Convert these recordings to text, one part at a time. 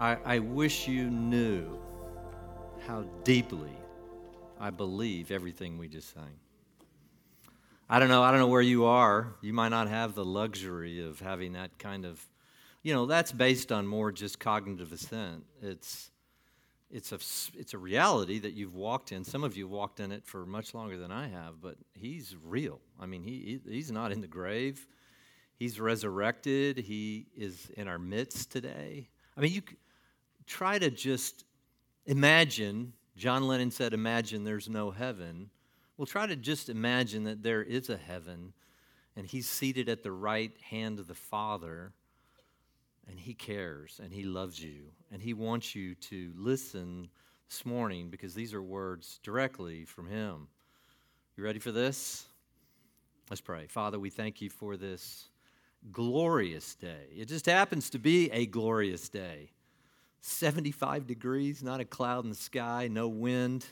I, I wish you knew how deeply I believe everything we just sang. I don't know. I don't know where you are. You might not have the luxury of having that kind of, you know, that's based on more just cognitive assent. It's, it's a, it's a reality that you've walked in. Some of you walked in it for much longer than I have, but he's real. I mean, he, he he's not in the grave. He's resurrected. He is in our midst today. I mean, you try to just imagine. John Lennon said, Imagine there's no heaven. Well, try to just imagine that there is a heaven and he's seated at the right hand of the Father and he cares and he loves you and he wants you to listen this morning because these are words directly from him. You ready for this? Let's pray. Father, we thank you for this glorious day. It just happens to be a glorious day. 75 degrees, not a cloud in the sky, no wind.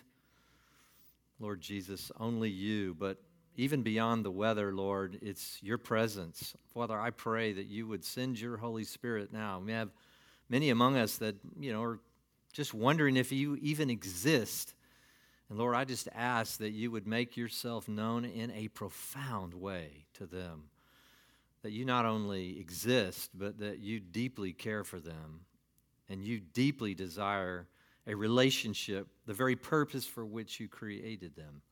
Lord Jesus, only you, but even beyond the weather, Lord, it's your presence. Father, I pray that you would send your Holy Spirit now. We have many among us that, you know, are just wondering if you even exist. And Lord, I just ask that you would make yourself known in a profound way to them. That you not only exist, but that you deeply care for them and you deeply desire a relationship, the very purpose for which you created them.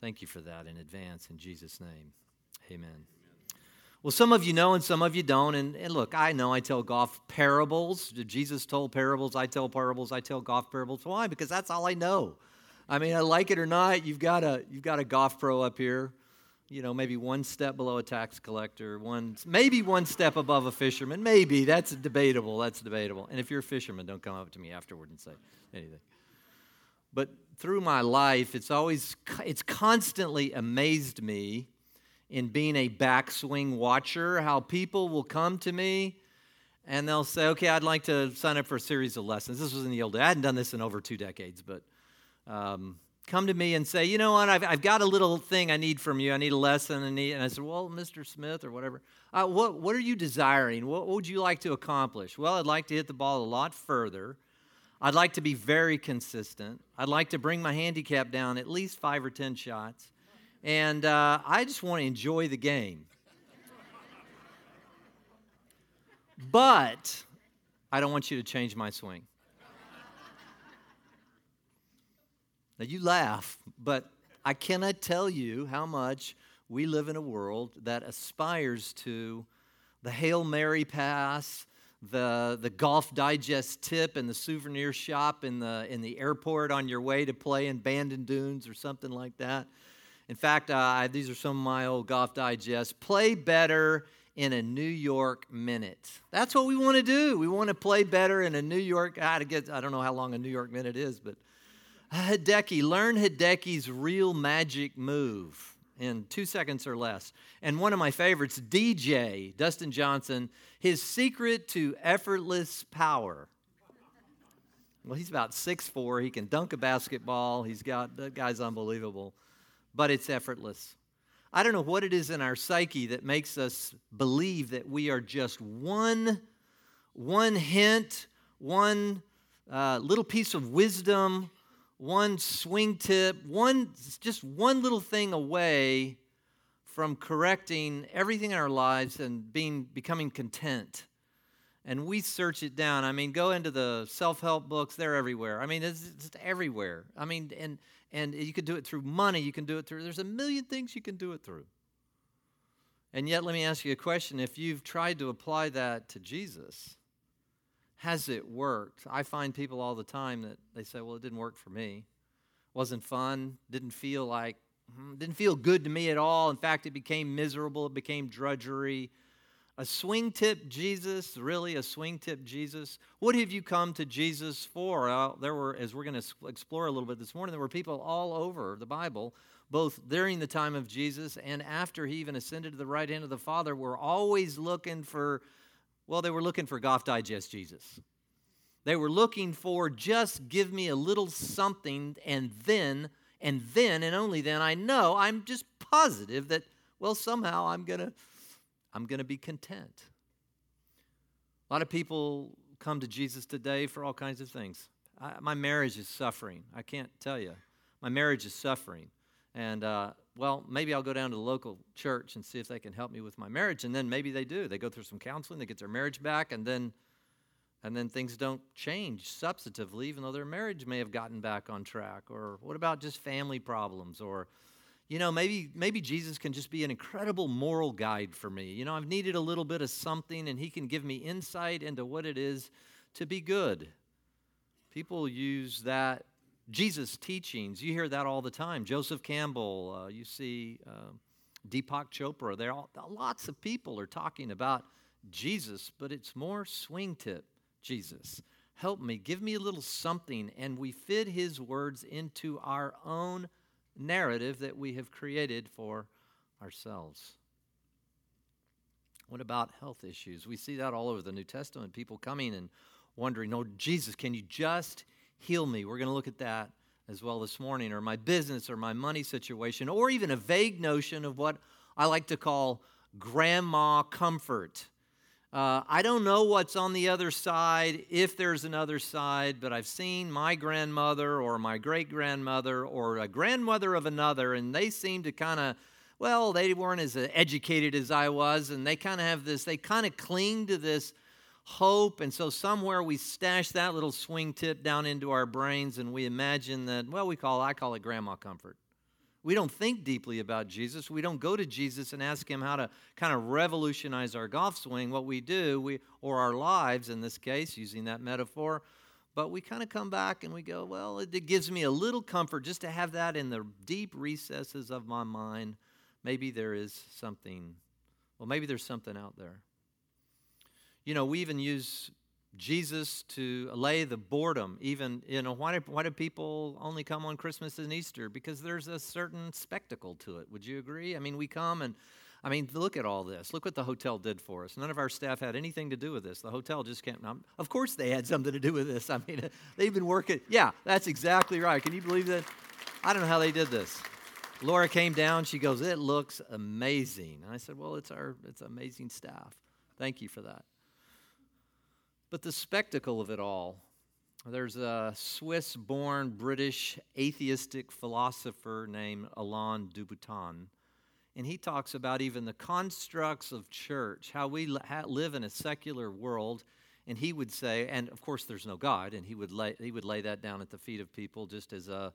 Thank you for that in advance in Jesus' name. Amen. Well, some of you know and some of you don't. And, and, look, I know I tell golf parables. Jesus told parables. I tell parables. I tell golf parables. Why? Because that's all I know. I mean, I like it or not, you've got a, you've got a golf pro up here you know, maybe one step below a tax collector, one maybe one step above a fisherman. Maybe that's debatable. That's debatable. And if you're a fisherman, don't come up to me afterward and say anything. But through my life, it's always it's constantly amazed me in being a backswing watcher how people will come to me and they'll say, "Okay, I'd like to sign up for a series of lessons." This was in the old days. I hadn't done this in over two decades, but. Um, come to me and say, you know what, I've, I've got a little thing I need from you. I need a lesson. And, need, and I said, well, Mr. Smith or whatever, uh, what, what are you desiring? What, what would you like to accomplish? Well, I'd like to hit the ball a lot further. I'd like to be very consistent. I'd like to bring my handicap down at least five or 10 shots. And uh, I just want to enjoy the game. but I don't want you to change my swing. Now, you laugh, but I cannot tell you how much we live in a world that aspires to the Hail Mary pass, the, the Golf Digest tip in the souvenir shop in the, in the airport on your way to play in Bandon Dunes or something like that. In fact, uh, these are some of my old Golf Digest. Play better in a New York minute. That's what we want to do. We want to play better in a New York. I, get, I don't know how long a New York minute is, but Hideki, learn Hideki's real magic move in two seconds or less. And one of my favorites, DJ, Dustin Johnson, his secret to effortless power. Well, he's about six four. He can dunk a basketball. He's got, that guy's unbelievable, but it's effortless. I don't know what it is in our psyche that makes us believe that we are just one, one hint, one uh, little piece of wisdom, one swing tip, one just one little thing away from correcting everything in our lives and being becoming content. And we search it down. I mean, go into the self-help books; they're everywhere. I mean, it's just everywhere. I mean, and and you can do it through money. You can do it through. There's a million things you can do it through. And yet, let me ask you a question: If you've tried to apply that to Jesus, has it worked? I find people all the time that they say, well, it didn't work for me. Wasn't fun, didn't feel like, hmm, didn't feel good to me at all. In fact, it became miserable, it became drudgery. A swing tip Jesus, really a swing tip Jesus? What have you come to Jesus for? There were, as we're going to explore a little bit this morning, there were people all over the Bible, both during the time of Jesus and after he even ascended to the right hand of the Father, were always looking for well, they were looking for Golf Digest Jesus. They were looking for just give me a little something and then, and then, and only then I know, I'm just positive that, well, somehow I'm to I'm to be content. A lot of people come to Jesus today for all kinds of things. I, my marriage is suffering. I can't tell you. My marriage is suffering. And, uh, well, maybe I'll go down to the local church and see if they can help me with my marriage. And then maybe they do. They go through some counseling, they get their marriage back, and then and then things don't change substantively, even though their marriage may have gotten back on track. Or what about just family problems? Or, you know, maybe maybe Jesus can just be an incredible moral guide for me. You know, I've needed a little bit of something, and He can give me insight into what it is to be good. People use that Jesus' teachings. You hear that all the time. Joseph Campbell. Uh, you see uh, Deepak Chopra. There, lots of people are talking about Jesus, but it's more swing tip Jesus. Help me, give me a little something. And we fit his words into our own narrative that we have created for ourselves. What about health issues? We see that all over the New Testament. People coming and wondering, oh, Jesus, can you just heal me? We're going to look at that as well this morning, or my business or my money situation, or even a vague notion of what I like to call grandma comfort. Uh, I don't know what's on the other side, if there's another side, but I've seen my grandmother or my great grandmother or a grandmother of another, and they seem to kind of, well, they weren't as educated as I was, and they kind of have this, they kind of cling to this hope. And so somewhere we stash that little swing tip down into our brains, and we imagine that, well, we call, I call it grandma comfort. We don't think deeply about Jesus. We don't go to Jesus and ask him how to kind of revolutionize our golf swing. What we do, we or our lives in this case, using that metaphor, but we kind of come back and we go, well, it, it gives me a little comfort just to have that in the deep recesses of my mind. Maybe there is something, well, maybe there's something out there. You know, we even use Jesus to allay the boredom. Even, you know, why do, why do people only come on Christmas and Easter? Because there's a certain spectacle to it. Would you agree? I mean, we come and, I mean, look at all this. Look what the hotel did for us. None of our staff had anything to do with this. The hotel just can't. Of course, they had something to do with this. I mean, they've been working. Yeah, that's exactly right. Can you believe that? I don't know how they did this. Laura came down. She goes, "It looks amazing." And I said, "Well, it's our it's amazing staff. Thank you for that." But the spectacle of it all, there's a Swiss born British atheistic philosopher named Alain de Botton. And he talks about even the constructs of church, how we live in a secular world. And he would say, and of course there's no God, and he would lay, he would lay that down at the feet of people just as a,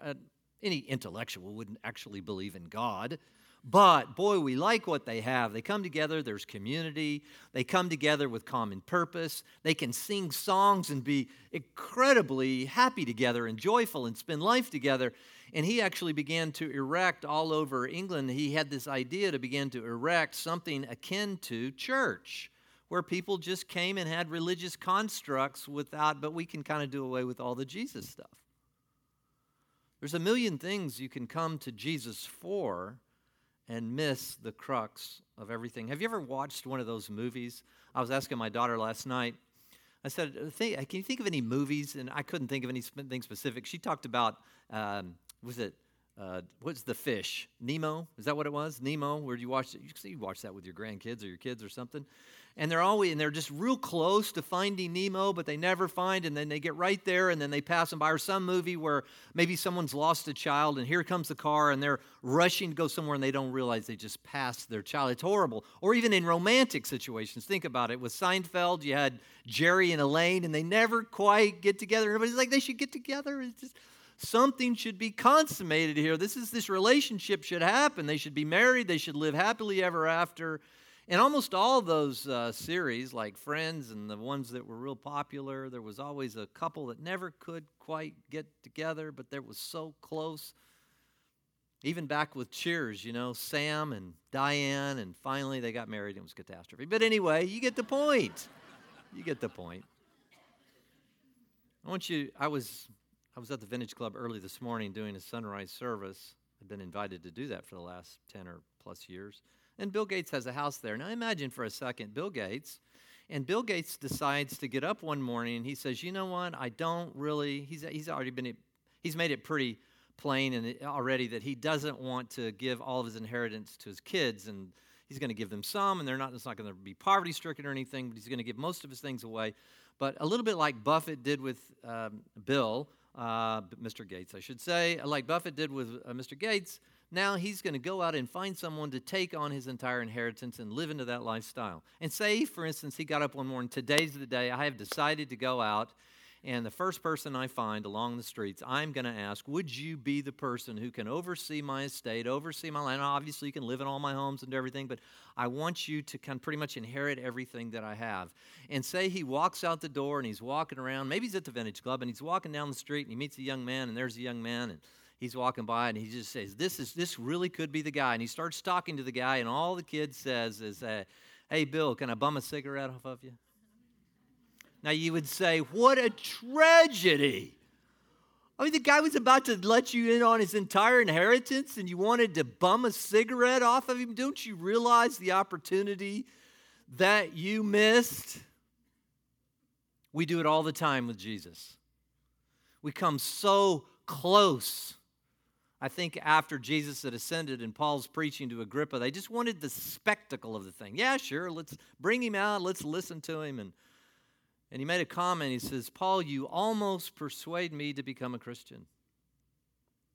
a any intellectual wouldn't actually believe in God. But boy, we like what they have. They come together, there's community. They come together with common purpose. They can sing songs and be incredibly happy together and joyful and spend life together. And he actually began to erect all over England. He had this idea to begin to erect something akin to church, where people just came and had religious constructs without, but we can kind of do away with all the Jesus stuff. There's a million things you can come to Jesus for and miss the crux of everything. Have you ever watched one of those movies? I was asking my daughter last night. I said, "Can you think of any movies?" And I couldn't think of anything specific. She talked about, um, was it uh, what's the fish? Nemo? Is that what it was? Nemo? Where you watch it? You see, you watch that with your grandkids or your kids or something and they're always and they're just real close to finding Nemo, but they never find, and then they get right there, and then they pass them by. Or some movie where maybe someone's lost a child, and here comes the car, and they're rushing to go somewhere, and they don't realize they just passed their child. It's horrible. Or even in romantic situations, think about it. With Seinfeld, you had Jerry and Elaine, and they never quite get together. Everybody's like, they should get together. It's just something should be consummated here. This is this relationship should happen. They should be married. They should live happily ever after. And almost all those uh, series, like Friends and the ones that were real popular, there was always a couple that never could quite get together, but they was so close. Even back with Cheers, you know, Sam and Diane, and finally they got married and it was catastrophe. But anyway, you get the point. You get the point. I want you, I was, I was at the Vintage Club early this morning doing a sunrise service. I've been invited to do that for the last 10 or plus years. And Bill Gates has a house there. Now imagine for a second Bill Gates, and Bill Gates decides to get up one morning and he says, "You know what? I don't really." He's he's already been he's made it pretty plain and already that he doesn't want to give all of his inheritance to his kids and he's going to give them some, and they're not, it's not going to be poverty stricken or anything, but he's going to give most of his things away. But a little bit like Buffett did with um, Bill, uh, Mr. Gates, I should say, like Buffett did with uh, Mr. Gates, now he's going to go out and find someone to take on his entire inheritance and live into that lifestyle. And say, for instance, he got up one morning, today's the day, I have decided to go out and the first person I find along the streets, I'm going to ask, Would you be the person who can oversee my estate, oversee my land? Obviously, you can live in all my homes and everything, but I want you to kind of pretty much inherit everything that I have. And say he walks out the door and he's walking around, maybe he's at the vintage club and he's walking down the street and he meets a young man, and there's a young man, and he's walking by and he just says, This is this really could be the guy. And he starts talking to the guy, and all the kid says is, uh, Hey, Bill, can I bum a cigarette off of you? Now you would say, What a tragedy! I mean, the guy was about to let you in on his entire inheritance and you wanted to bum a cigarette off of him. Don't you realize the opportunity that you missed? We do it all the time with Jesus. We come so close. I think after Jesus had ascended and Paul's preaching to Agrippa, they just wanted the spectacle of the thing. Yeah, sure, let's bring him out, let's listen to him. And and he made a comment. He says, Paul, you almost persuade me to become a Christian.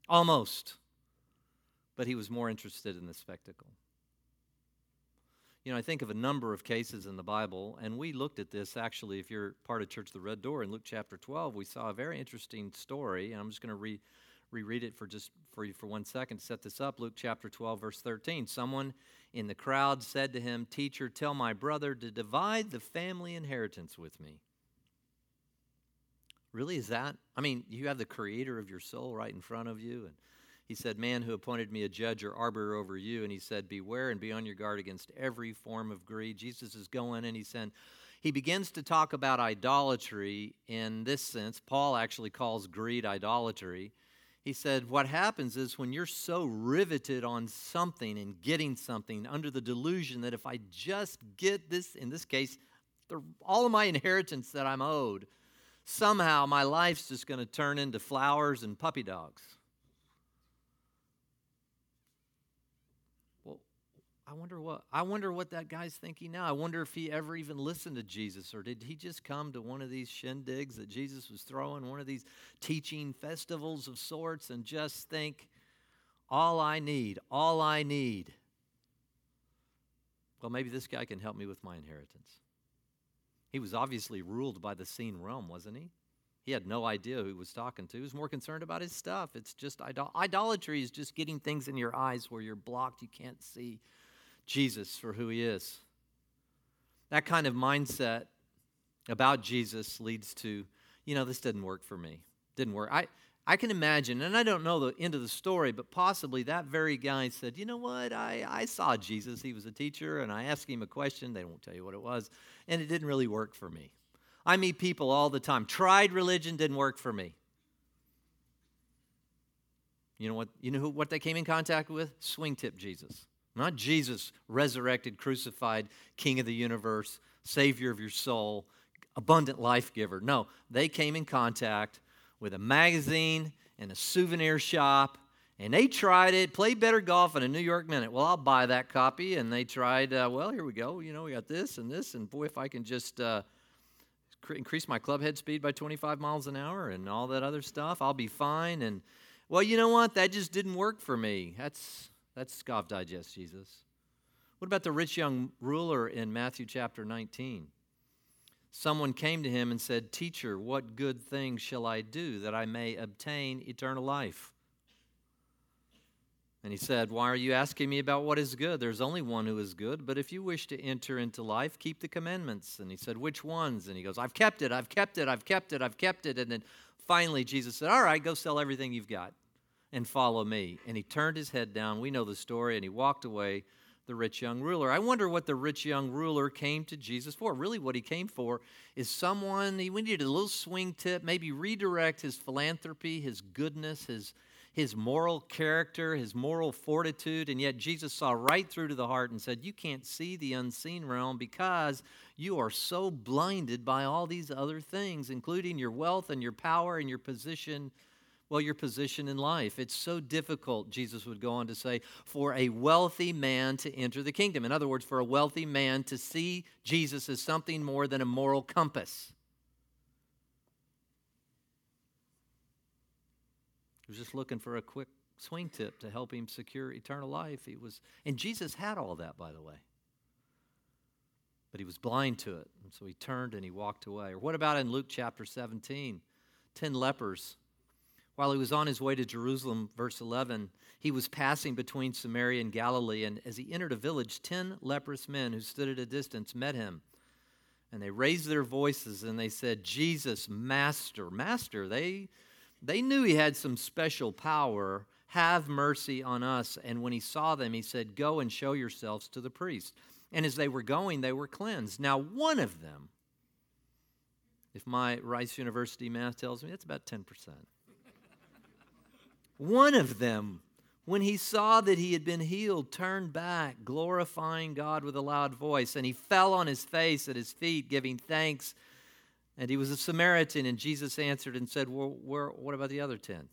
Almost. But he was more interested in the spectacle. You know, I think of a number of cases in the Bible, and we looked at this actually. If you're part of Church of the Red Door in Luke chapter 12, we saw a very interesting story, and I'm just going to re- reread it for just for you for one second set this up. Luke chapter 12, verse 13. Someone in the crowd said to him, Teacher, tell my brother to divide the family inheritance with me. Really, is that? I mean, you have the creator of your soul right in front of you. And he said, Man who appointed me a judge or arbiter over you. And he said, Beware and be on your guard against every form of greed. Jesus is going and he said, he begins to talk about idolatry in this sense. Paul actually calls greed idolatry. He said, What happens is when you're so riveted on something and getting something under the delusion that if I just get this, in this case, the, all of my inheritance that I'm owed, somehow my life's just going to turn into flowers and puppy dogs. I wonder what I wonder what that guy's thinking now. I wonder if he ever even listened to Jesus or did he just come to one of these shindigs that Jesus was throwing, one of these teaching festivals of sorts and just think all I need, all I need. Well, maybe this guy can help me with my inheritance. He was obviously ruled by the seen realm, wasn't he? He had no idea who he was talking to. He was more concerned about his stuff. It's just idol- idolatry is just getting things in your eyes where you're blocked. You can't see Jesus for who he is. That kind of mindset about Jesus leads to, you know, this didn't work for me. Didn't work. I, I can imagine, and I don't know the end of the story, but possibly that very guy said, You know what? I, I saw Jesus. He was a teacher, and I asked him a question. They won't tell you what it was, and it didn't really work for me. I meet people all the time. Tried religion, didn't work for me. You know what? You know who, what they came in contact with? Swing tip Jesus. Not Jesus, resurrected, crucified, King of the universe, Savior of your soul, abundant life giver. No, they came in contact with a magazine and a souvenir shop. And they tried it, played better golf in a New York minute. Well, I'll buy that copy. And they tried, uh, well, here we go. You know, we got this and this. And boy, if I can just uh, increase my club head speed by 25 miles an hour and all that other stuff, I'll be fine. And well, you know what? That just didn't work for me. That's, that's Golf Digest, Jesus. What about the rich young ruler in Matthew chapter 19? someone came to him and said, Teacher, what good thing shall I do that I may obtain eternal life? And he said, Why are you asking me about what is good? There's only one who is good, but if you wish to enter into life, keep the commandments. And he said, Which ones? And he goes, I've kept it, I've kept it, I've kept it, I've kept it. And then finally Jesus said, All right, go sell everything you've got and follow me. And he turned his head down. We know the story, and he walked away the rich young ruler. I wonder what the rich young ruler came to Jesus for. Really, what he came for is someone, he needed a little swing tip, maybe redirect his philanthropy, his goodness, his, his moral character, his moral fortitude. And yet, Jesus saw right through to the heart and said, You can't see the unseen realm because you are so blinded by all these other things, including your wealth and your power and your position Well, your position in life. It's so difficult, Jesus would go on to say, for a wealthy man to enter the kingdom. In other words, for a wealthy man to see Jesus as something more than a moral compass. He was just looking for a quick swing tip to help him secure eternal life. He was, and Jesus had all that, by the way. But he was blind to it. And so he turned and he walked away. Or what about in Luke chapter 17? Ten lepers while he was on his way to Jerusalem, verse 11, he was passing between Samaria and Galilee, and as he entered a village, ten leprous men who stood at a distance met him. And they raised their voices and they said, Jesus, Master, Master. They, they knew he had some special power. Have mercy on us. And when he saw them, he said, Go and show yourselves to the priest. And as they were going, they were cleansed. Now, one of them, if my Rice University math tells me, that's about 10%. One of them, when he saw that he had been healed, turned back, glorifying God with a loud voice, and he fell on his face at his feet, giving thanks. And he was a Samaritan, and Jesus answered and said, well, where, What about the other ten?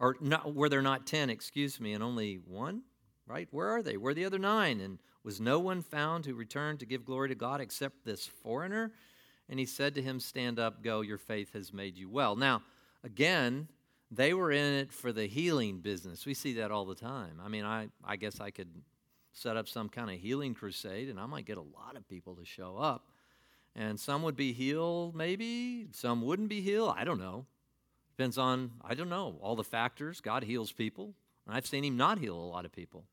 Or not, were there not ten, excuse me, and only one? Right? Where are they? Where are the other nine? And was no one found who returned to give glory to God except this foreigner? And he said to him, Stand up, go, your faith has made you well. Now, again, they were in it for the healing business. We see that all the time. I mean, I, I guess I could set up some kind of healing crusade and I might get a lot of people to show up. And some would be healed, maybe. Some wouldn't be healed. I don't know. Depends on, I don't know, all the factors. God heals people. And I've seen Him not heal a lot of people.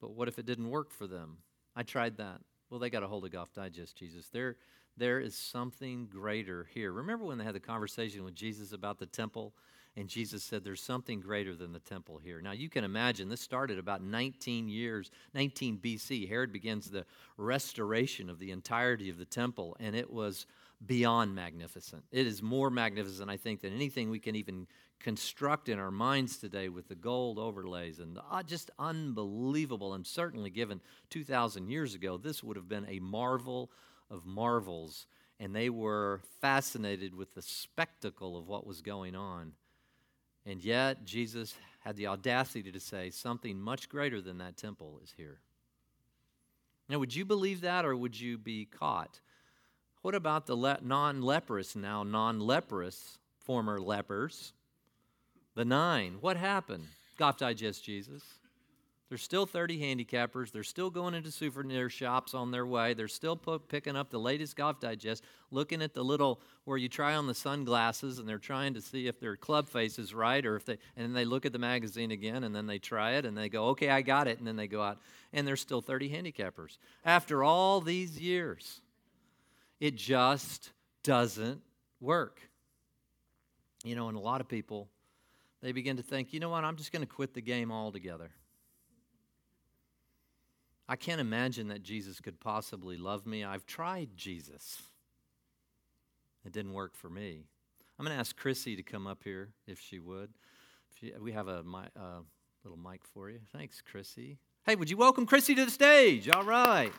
But what if it didn't work for them? I tried that. Well, they got a hold of Golf Digest, Jesus. They're, there is something greater here. Remember when they had the conversation with Jesus about the temple? And Jesus said, There's something greater than the temple here. Now, you can imagine this started about 19 years, 19 BC. Herod begins the restoration of the entirety of the temple, and it was beyond magnificent. It is more magnificent, I think, than anything we can even construct in our minds today with the gold overlays and uh, just unbelievable. And certainly, given 2,000 years ago, this would have been a marvel of marvels, and they were fascinated with the spectacle of what was going on. And yet, Jesus had the audacity to say, Something much greater than that temple is here. Now, would you believe that, or would you be caught? What about the le- non leprous, now non leprous, former lepers? The nine. What happened? Golf Digest Jesus. There's still 30 handicappers. They're still going into souvenir shops on their way. They're still picking up the latest Golf Digest, looking at the little where you try on the sunglasses, and they're trying to see if their club face is right, or if they, and then they look at the magazine again, and then they try it, and they go, okay, I got it, and then they go out, and there's still 30 handicappers. After all these years, it just doesn't work. You know, and a lot of people, they begin to think, you know what, I'm just going to quit the game altogether. I can't imagine that Jesus could possibly love me. I've tried Jesus. It didn't work for me. I'm going to ask Chrissy to come up here if she would. If we have a uh, little mic for you. Thanks, Chrissy. Hey, would you welcome Chrissy to the stage? All right.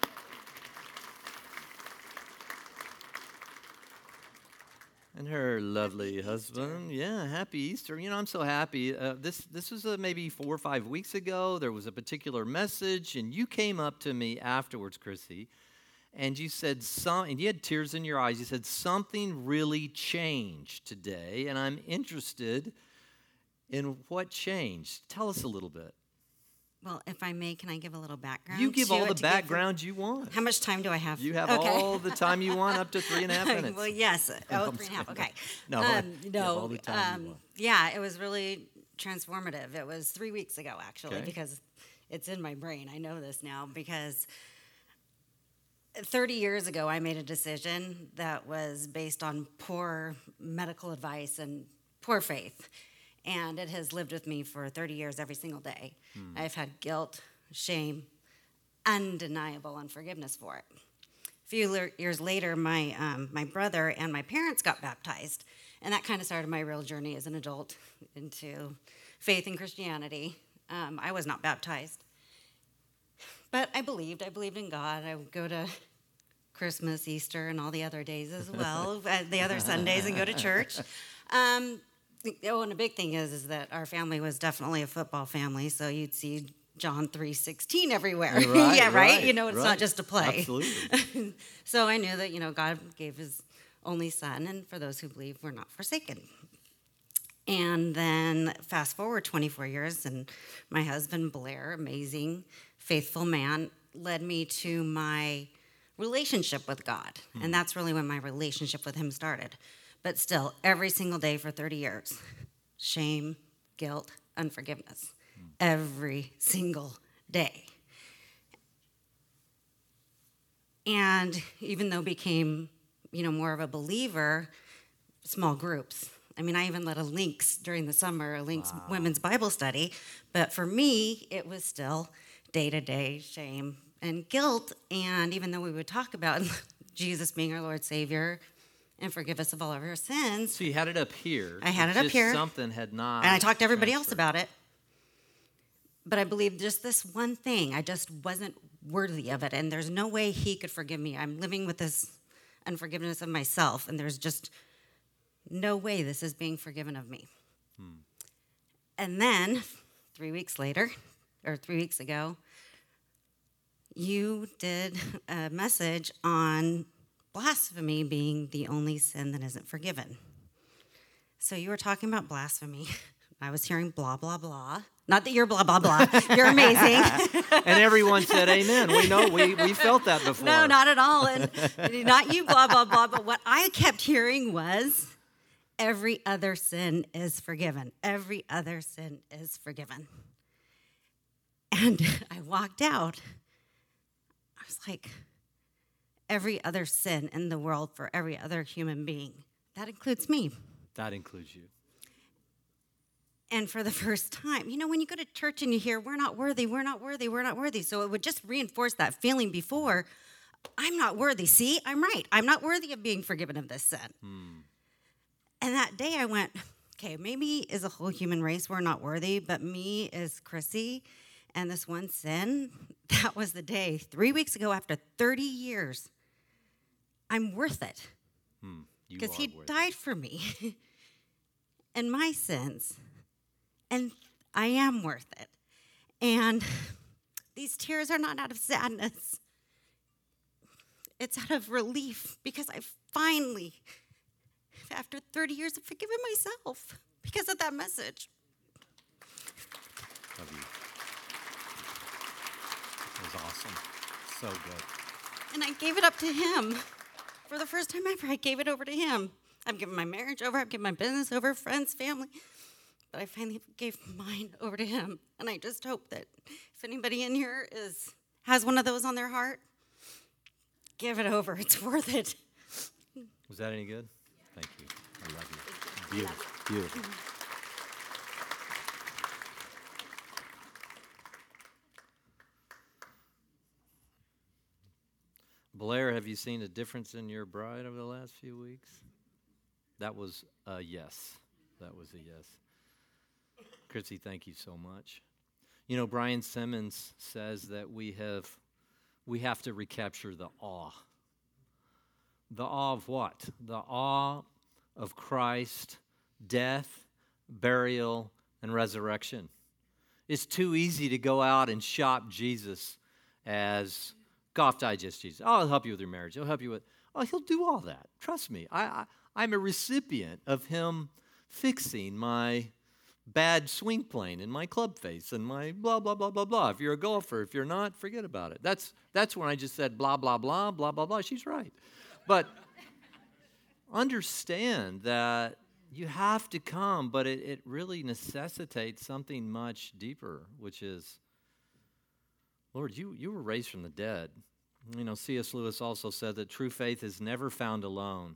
And her lovely husband. Yeah, happy Easter. You know, I'm so happy. Uh, this this was uh, maybe four or five weeks ago. There was a particular message, and you came up to me afterwards, Chrissy, and you said some, and you had tears in your eyes. You said something really changed today, and I'm interested in what changed. Tell us a little bit. Well, if I may, can I give a little background? You give all the background you want. How much time do I have? You have okay. all the time you want, up to three and a half minutes. well, yes. Oh, three and a half. Okay. no, um, no. Um, yeah, it was really transformative. It was three weeks ago, actually, okay. because it's in my brain. I know this now because 30 years ago, I made a decision that was based on poor medical advice and poor faith and it has lived with me for 30 years every single day. Hmm. I've had guilt, shame, undeniable unforgiveness for it. A few years later, my, um, my brother and my parents got baptized, and that kind of started my real journey as an adult into faith in Christianity. Um, I was not baptized, but I believed. I believed in God. I would go to Christmas, Easter, and all the other days as well, uh, the other Sundays, and go to church. Um, oh, and a big thing is is that our family was definitely a football family, so you'd see John three sixteen everywhere. Right, yeah, right? right, You know, it's right. not just a play. Absolutely. so I knew that you know God gave His only Son, and for those who believe, we're not forsaken. And then fast forward 24 years, and my husband Blair, amazing, faithful man, led me to my relationship with God. And hmm. that's really when my relationship with Him started. But still, every single day for 30 years shame, guilt, unforgiveness. Every single day. And even though became, you know, more of a believer, small groups. I mean, I even led a Links during the summer, a Links women's Bible study. But for me, it was still day to day shame and guilt. And even though we would talk about Jesus being our Lord Savior and forgive us of all of our sins, So you had it up here. I had it up here. Something had not. and I talked to everybody else about it. But I believe just this one thing, I just wasn't worthy of it. And there's no way he could forgive me. I'm living with this unforgiveness of myself, and there's just no way this is being forgiven of me. Hmm. And then, three weeks later, or three weeks ago, you did a message on blasphemy being the only sin that isn't forgiven. So you were talking about blasphemy. I was hearing blah, blah, blah. Not that you're blah, blah, blah. You're amazing. And everyone said amen. We know, we, we felt that before. no, not at all. And not you, blah, blah, blah. But what I kept hearing was every other sin is forgiven. Every other sin is forgiven. And I walked out. I was like, every other sin in the world for every other human being. That includes me. That includes you. And for the first time, you know, when you go to church and you hear, we're not worthy, we're not worthy, we're not worthy. So it would just reinforce that feeling before, I'm not worthy. See, I'm right. I'm not worthy of being forgiven of this sin. Hmm. And that day I went, okay, maybe as a whole human race, we're not worthy, but me as Chrissy and this one sin, that was the day, three weeks ago after 30 years, I'm worth it hmm, because are he worth it. died for me and my sins and i am worth it and these tears are not out of sadness it's out of relief because i finally after 30 years have forgiven myself because of that message Love you. It was awesome. So good. and i gave it up to him for the first time ever i gave it over to him i've given my marriage over i've given my business over friends family but i finally gave mine over to him and i just hope that if anybody in here is has one of those on their heart give it over it's worth it Was that any good? Thank you. I love you. Beautiful. Beautiful. Blair, have you seen a difference in your bride over the last few weeks? That was a yes. That was a yes. Chrissy, thank you so much. You know, Brian Simmons says that we have we have to recapture the awe. The awe of what? The awe of Christ, death, burial, and resurrection. It's too easy to go out and shop Jesus as Golf Digest Jesus. Oh, I'll help you with your marriage. He'll help you with. Oh, he'll do all that. Trust me. I, I I'm a recipient of him fixing my bad swing plane and my club face and my blah blah blah blah blah. If you're a golfer, if you're not, forget about it. That's that's when I just said blah blah blah blah blah blah. She's right, but understand that you have to come, but it, it really necessitates something much deeper, which is, Lord, you, you were raised from the dead. You know, C.S. Lewis also said that true faith is never found alone.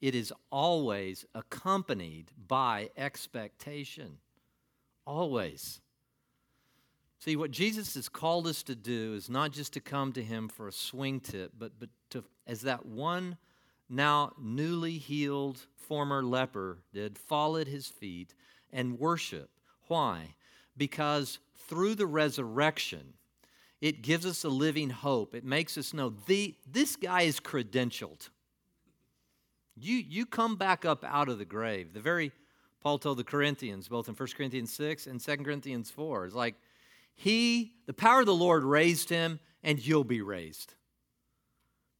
It is always accompanied by expectation. Always. See, what Jesus has called us to do is not just to come to him for a swing tip, but, but to, as that one now newly healed former leper did, fall at his feet and worship. Why? Because through the resurrection, it gives us a living hope. It makes us know the, this guy is credentialed. You, you come back up out of the grave. The very, Paul told the Corinthians, both in 1 Corinthians 6 and 2 Corinthians 4, it's like, he, the power of the Lord raised him, and you'll be raised.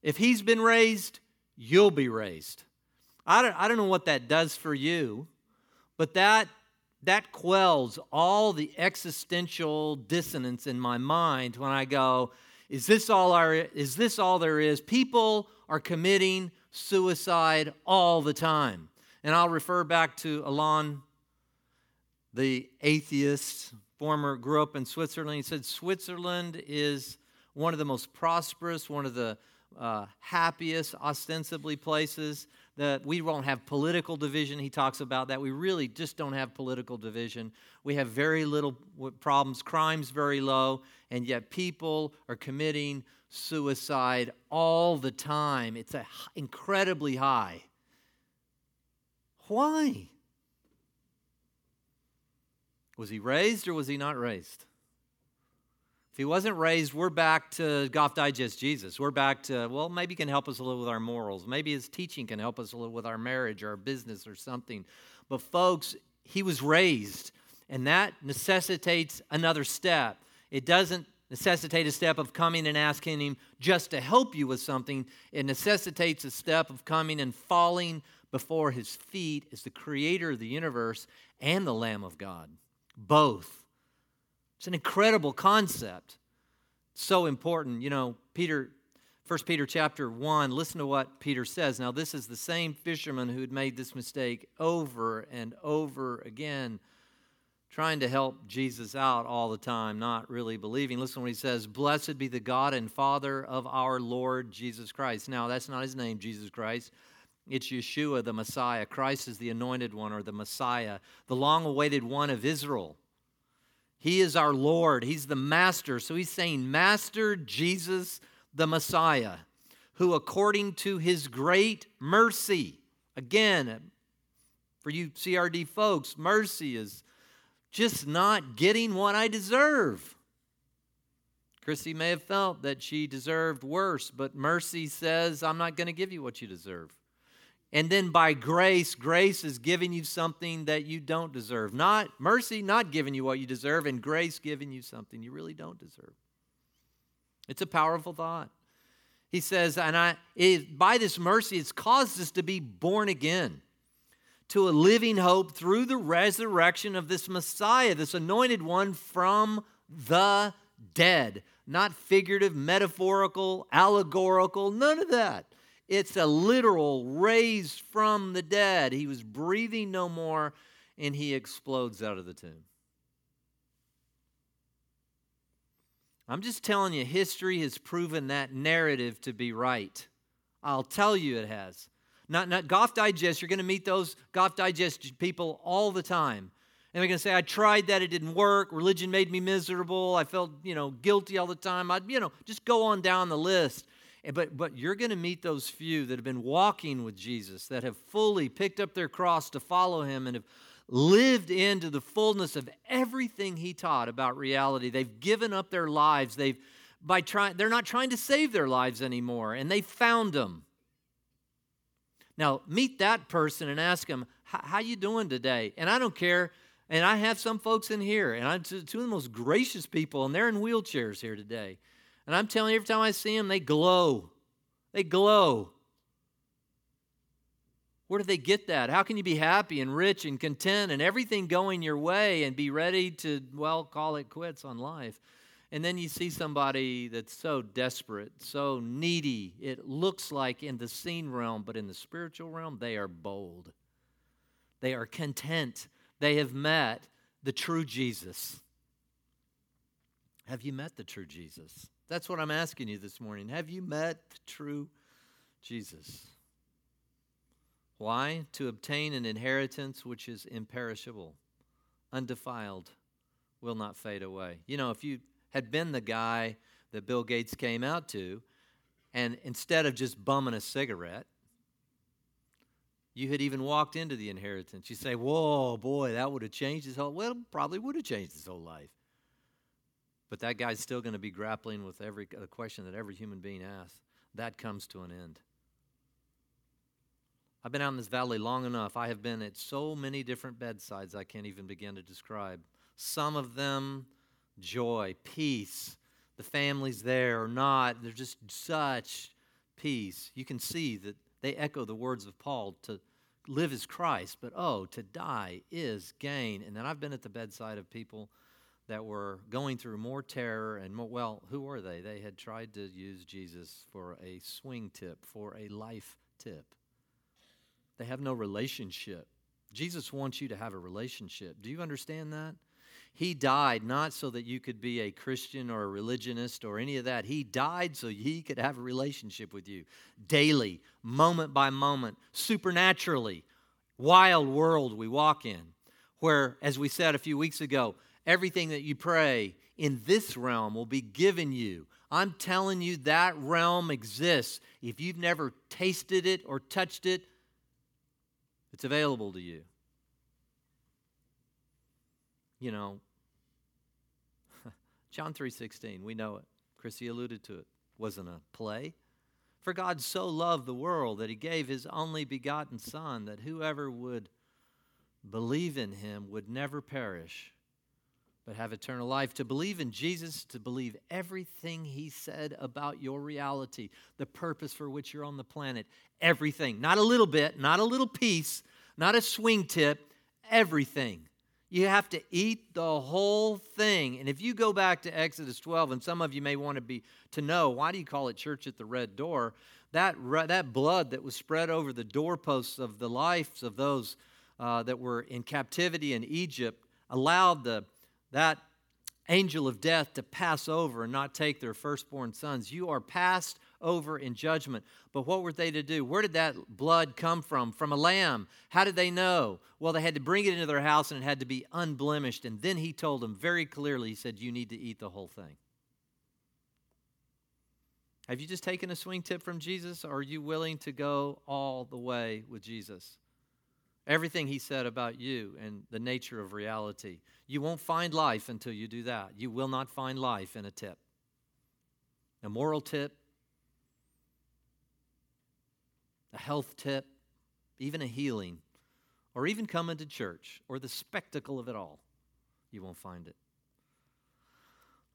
If he's been raised, you'll be raised. I don't, I don't know what that does for you, but that, that quells all the existential dissonance in my mind when I go, is this all, our, is this all there is? People are committing suicide all the time. And I'll refer back to Alain, the atheist, former, grew up in Switzerland. He said Switzerland is one of the most prosperous, one of the uh, happiest, ostensibly places that we won't have political division. He talks about that. We really just don't have political division. We have very little problems, crime's very low, and yet people are committing suicide all the time. It's a, incredibly high. Why? Was he raised or was he not raised? If he wasn't raised, we're back to Golf Digest Jesus. We're back to, well, maybe he can help us a little with our morals. Maybe his teaching can help us a little with our marriage or our business or something. But, folks, he was raised, and that necessitates another step. It doesn't necessitate a step of coming and asking him just to help you with something, it necessitates a step of coming and falling before his feet as the creator of the universe and the Lamb of God. Both. It's an incredible concept. So important. You know, Peter, 1 Peter chapter 1, listen to what Peter says. Now, this is the same fisherman who had made this mistake over and over again, trying to help Jesus out all the time, not really believing. Listen what he says Blessed be the God and Father of our Lord Jesus Christ. Now, that's not his name, Jesus Christ. It's Yeshua, the Messiah. Christ is the anointed one or the Messiah, the long awaited one of Israel. He is our Lord, He's the Master. So he's saying, Master Jesus, the Messiah, who according to His great mercy, again, for you CRD folks, mercy is just not getting what I deserve. Chrissy may have felt that she deserved worse, but mercy says, I'm not going to give you what you deserve. And then by grace, grace is giving you something that you don't deserve. Not mercy, not giving you what you deserve, and grace giving you something you really don't deserve. It's a powerful thought. He says, and I, it, by this mercy, it's caused us to be born again to a living hope through the resurrection of this Messiah, this anointed one from the dead. Not figurative, metaphorical, allegorical, none of that. It's a literal raised from the dead. He was breathing no more and he explodes out of the tomb. I'm just telling you, history has proven that narrative to be right. I'll tell you it has. Not, not Golf Digest, you're going to meet those Golf Digest people all the time. And they're going to say, I tried that, it didn't work. Religion made me miserable. I felt, you know, guilty all the time. I'd, you know, just go on down the list. But, but you're going to meet those few that have been walking with Jesus, that have fully picked up their cross to follow him and have lived into the fullness of everything he taught about reality. They've given up their lives. They've by trying they're not trying to save their lives anymore and they found them. Now, meet that person and ask them, "How you doing today?" And I don't care and I have some folks in here, and I'm two of the most gracious people, and they're in wheelchairs here today. And I'm telling you, every time I see them, they glow. They glow. Where do they get that? How can you be happy and rich and content and everything going your way and be ready to, well, call it quits on life? And then you see somebody that's so desperate, so needy. It looks like in the seen realm, but in the spiritual realm, they are bold. They are content. They have met the true Jesus. Have you met the true Jesus? That's what I'm asking you this morning. Have you met the true Jesus? Why? To obtain an inheritance which is imperishable, undefiled, will not fade away. You know, if you had been the guy that Bill Gates came out to, and instead of just bumming a cigarette, you had even walked into the inheritance, you say, Whoa, boy, that would have changed his whole well, probably would have changed his whole life. But that guy's still going to be grappling with every a question that every human being asks. That comes to an end. I've been out in this valley long enough. I have been at so many different bedsides I can't even begin to describe. Some of them, joy, peace. The family's there or not, they're just such peace. You can see that they echo the words of Paul to live is Christ, but oh, to die is gain. And then I've been at the bedside of people that were going through more terror and more, well, who were they? They had tried to use Jesus for a swing tip, for a life tip. They have no relationship. Jesus wants you to have a relationship. Do you understand that? He died not so that you could be a Christian or a religionist or any of that. He died so he could have a relationship with you daily, moment by moment, supernaturally. Wild world we walk in, where, as we said a few weeks ago, everything that you pray in this realm will be given you. I'm telling you, that realm exists. If you've never tasted it or touched it, it's available to you. You know, John 3:16, we know it. Chrissy alluded to it. Wasn't a play. For God so loved the world that he gave his only begotten son that whoever would believe in him would never perish but have eternal life. To believe in Jesus, to believe everything he said about your reality, the purpose for which you're on the planet, everything. Not a little bit, not a little piece, not a swing tip, everything. You have to eat the whole thing. And if you go back to Exodus 12, and some of you may want to be to know why do you call it church at the red door? That, that blood that was spread over the doorposts of the lives of those uh, that were in captivity in Egypt allowed the that angel of death to pass over and not take their firstborn sons. You are passed over in judgment. But what were they to do? Where did that blood come from? From a lamb. How did they know? Well, they had to bring it into their house and it had to be unblemished. And then he told them very clearly, he said, You need to eat the whole thing. Have you just taken a swing tip from Jesus, or are you willing to go all the way with Jesus? Everything he said about you and the nature of reality. You won't find life until you do that. You will not find life in a tip. A moral tip, a health tip, even a healing, or even coming to church, or the spectacle of it all. You won't find it.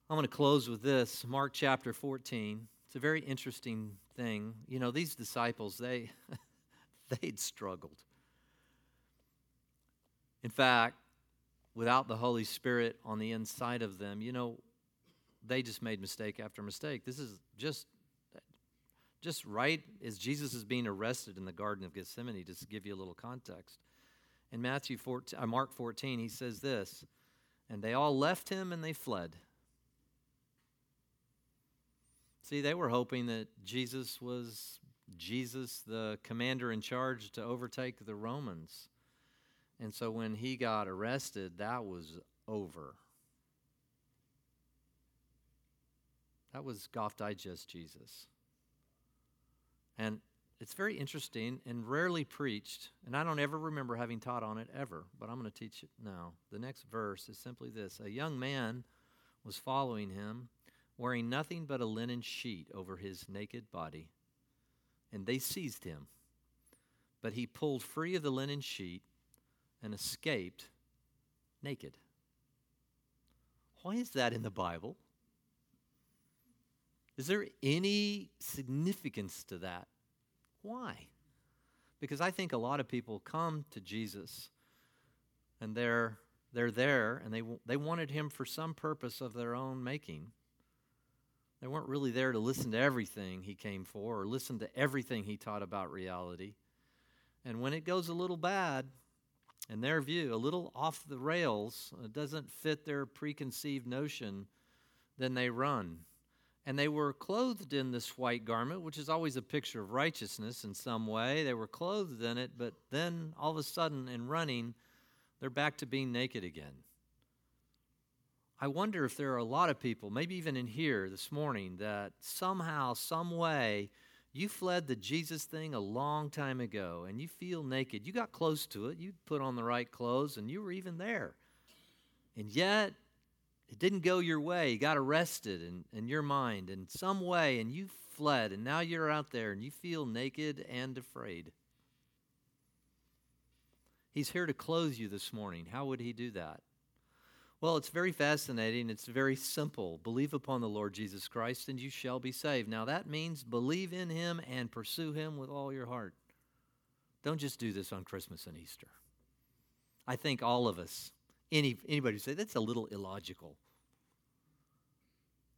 I'm going to close with this Mark chapter 14. It's a very interesting thing. You know, these disciples, they they'd struggled. In fact, without the Holy Spirit on the inside of them, you know, they just made mistake after mistake. This is just just right as Jesus is being arrested in the Garden of Gethsemane, just to give you a little context. In Matthew 14, uh, Mark 14, he says this, and they all left him and they fled. See, they were hoping that Jesus was Jesus, the commander in charge to overtake the Romans. And so when he got arrested, that was over. That was Golf Digest Jesus. And it's very interesting and rarely preached, and I don't ever remember having taught on it ever, but I'm going to teach it now. The next verse is simply this A young man was following him, wearing nothing but a linen sheet over his naked body, and they seized him. But he pulled free of the linen sheet and escaped naked. Why is that in the Bible? Is there any significance to that? Why? Because I think a lot of people come to Jesus and they're, they're there and they, they wanted him for some purpose of their own making. They weren't really there to listen to everything he came for or listen to everything he taught about reality. And when it goes a little bad, in their view, a little off the rails, uh, doesn't fit their preconceived notion, then they run. And they were clothed in this white garment, which is always a picture of righteousness in some way. They were clothed in it, but then all of a sudden, in running, they're back to being naked again. I wonder if there are a lot of people, maybe even in here this morning, that somehow, some way, you fled the Jesus thing a long time ago and you feel naked. You got close to it. You put on the right clothes and you were even there. And yet, it didn't go your way. You got arrested in, in your mind in some way, and you fled, and now you're out there and you feel naked and afraid. He's here to clothe you this morning. How would he do that? Well, it's very fascinating. It's very simple. Believe upon the Lord Jesus Christ, and you shall be saved. Now, that means believe in him and pursue him with all your heart. Don't just do this on Christmas and Easter. I think all of us, any, anybody say, that's a little illogical.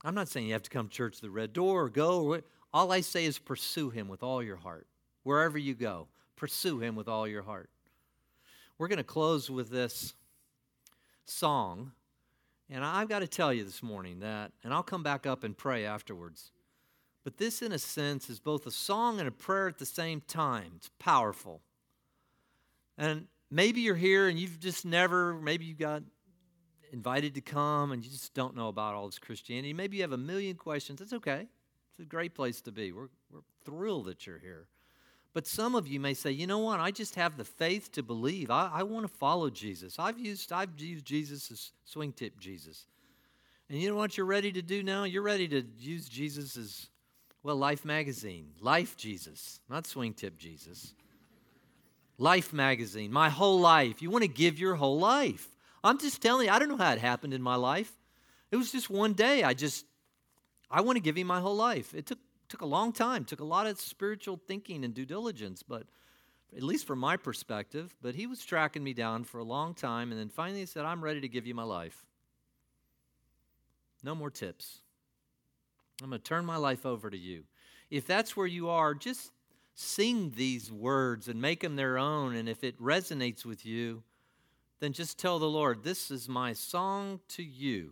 I'm not saying you have to come to church the red door or go. All I say is pursue him with all your heart. Wherever you go, pursue him with all your heart. We're going to close with this song. And I've got to tell you this morning that, and I'll come back up and pray afterwards. But this, in a sense, is both a song and a prayer at the same time. It's powerful. And maybe you're here and you've just never, maybe you got invited to come and you just don't know about all this Christianity. Maybe you have a million questions. That's okay. It's a great place to be. We're, we're thrilled that you're here. But some of you may say, you know what? I just have the faith to believe. I, I want to follow Jesus. I've used, I've used Jesus as swing tip Jesus. And you know what you're ready to do now? You're ready to use Jesus as, well, Life Magazine. Life Jesus, not swing tip Jesus. Life Magazine, my whole life. You want to give your whole life. I'm just telling you, I don't know how it happened in my life. It was just one day. I just, I want to give him my whole life. It took took a long time, took a lot of spiritual thinking and due diligence, but at least from my perspective. But he was tracking me down for a long time, and then finally he said, I'm ready to give you my life. No more tips. I'm going to turn my life over to you. If that's where you are, just sing these words and make them their own. And if it resonates with you, then just tell the Lord, This is my song to you.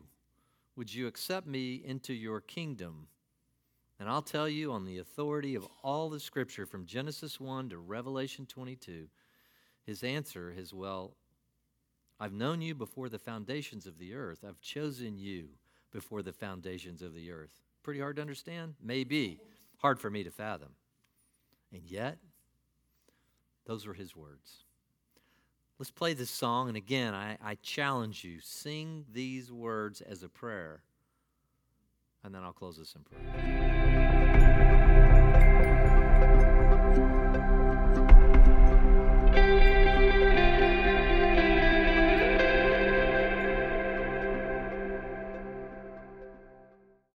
Would you accept me into your kingdom? And I'll tell you, on the authority of all the scripture from Genesis 1 to Revelation 22, his answer is well, I've known you before the foundations of the earth. I've chosen you before the foundations of the earth. Pretty hard to understand? Maybe. Hard for me to fathom. And yet, those were his words. Let's play this song. And again, I, I challenge you sing these words as a prayer and then I'll close this in prayer.